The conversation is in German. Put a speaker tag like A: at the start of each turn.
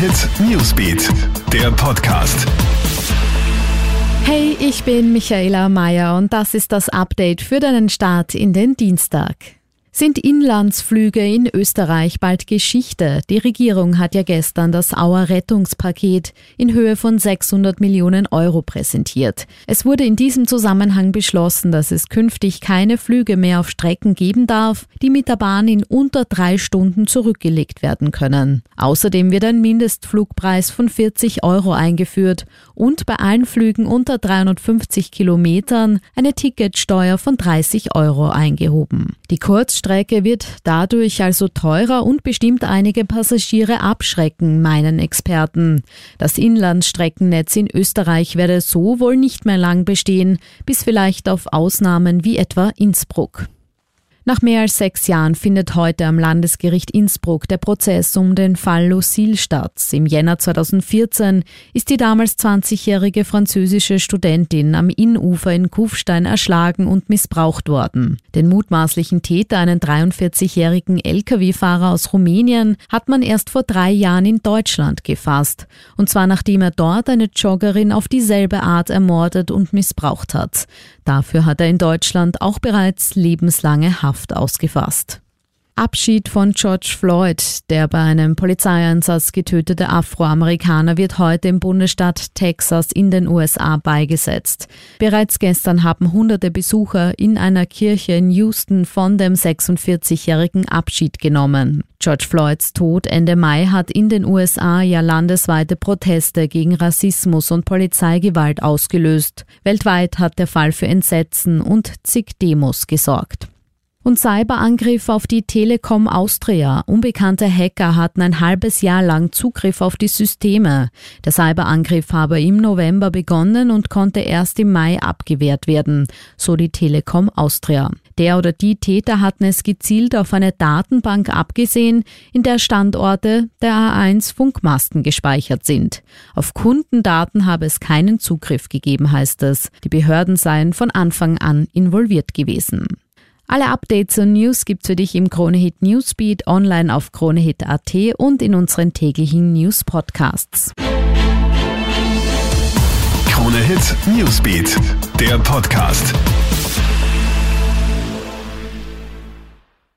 A: Hit Newsbeat, der Podcast.
B: Hey, ich bin Michaela Mayer und das ist das Update für deinen Start in den Dienstag. Sind Inlandsflüge in Österreich bald Geschichte? Die Regierung hat ja gestern das Auer Rettungspaket in Höhe von 600 Millionen Euro präsentiert. Es wurde in diesem Zusammenhang beschlossen, dass es künftig keine Flüge mehr auf Strecken geben darf, die mit der Bahn in unter drei Stunden zurückgelegt werden können. Außerdem wird ein Mindestflugpreis von 40 Euro eingeführt und bei allen Flügen unter 350 Kilometern eine Ticketsteuer von 30 Euro eingehoben. Die Kurz Kurzstrecke wird dadurch also teurer und bestimmt einige Passagiere abschrecken, meinen Experten. Das Inlandstreckennetz in Österreich werde so wohl nicht mehr lang bestehen, bis vielleicht auf Ausnahmen wie etwa Innsbruck. Nach mehr als sechs Jahren findet heute am Landesgericht Innsbruck der Prozess um den Fall Lucille statt. Im Jänner 2014 ist die damals 20-jährige französische Studentin am Innufer in Kufstein erschlagen und missbraucht worden. Den mutmaßlichen Täter, einen 43-jährigen Lkw-Fahrer aus Rumänien, hat man erst vor drei Jahren in Deutschland gefasst. Und zwar nachdem er dort eine Joggerin auf dieselbe Art ermordet und missbraucht hat. Dafür hat er in Deutschland auch bereits lebenslange Haft ausgefasst. Abschied von George Floyd, der bei einem Polizeieinsatz getötete Afroamerikaner, wird heute im Bundesstaat Texas in den USA beigesetzt. Bereits gestern haben hunderte Besucher in einer Kirche in Houston von dem 46-jährigen Abschied genommen. George Floyds Tod Ende Mai hat in den USA ja landesweite Proteste gegen Rassismus und Polizeigewalt ausgelöst. Weltweit hat der Fall für Entsetzen und zig Demos gesorgt. Und Cyberangriff auf die Telekom Austria. Unbekannte Hacker hatten ein halbes Jahr lang Zugriff auf die Systeme. Der Cyberangriff habe im November begonnen und konnte erst im Mai abgewehrt werden, so die Telekom Austria. Der oder die Täter hatten es gezielt auf eine Datenbank abgesehen, in der Standorte der A1 Funkmasten gespeichert sind. Auf Kundendaten habe es keinen Zugriff gegeben, heißt es. Die Behörden seien von Anfang an involviert gewesen. Alle Updates und News gibt's für dich im Kronehit Newsbeat online auf kronehit.at und in unseren täglichen News Podcasts.
A: Kronehit Newsbeat, der Podcast.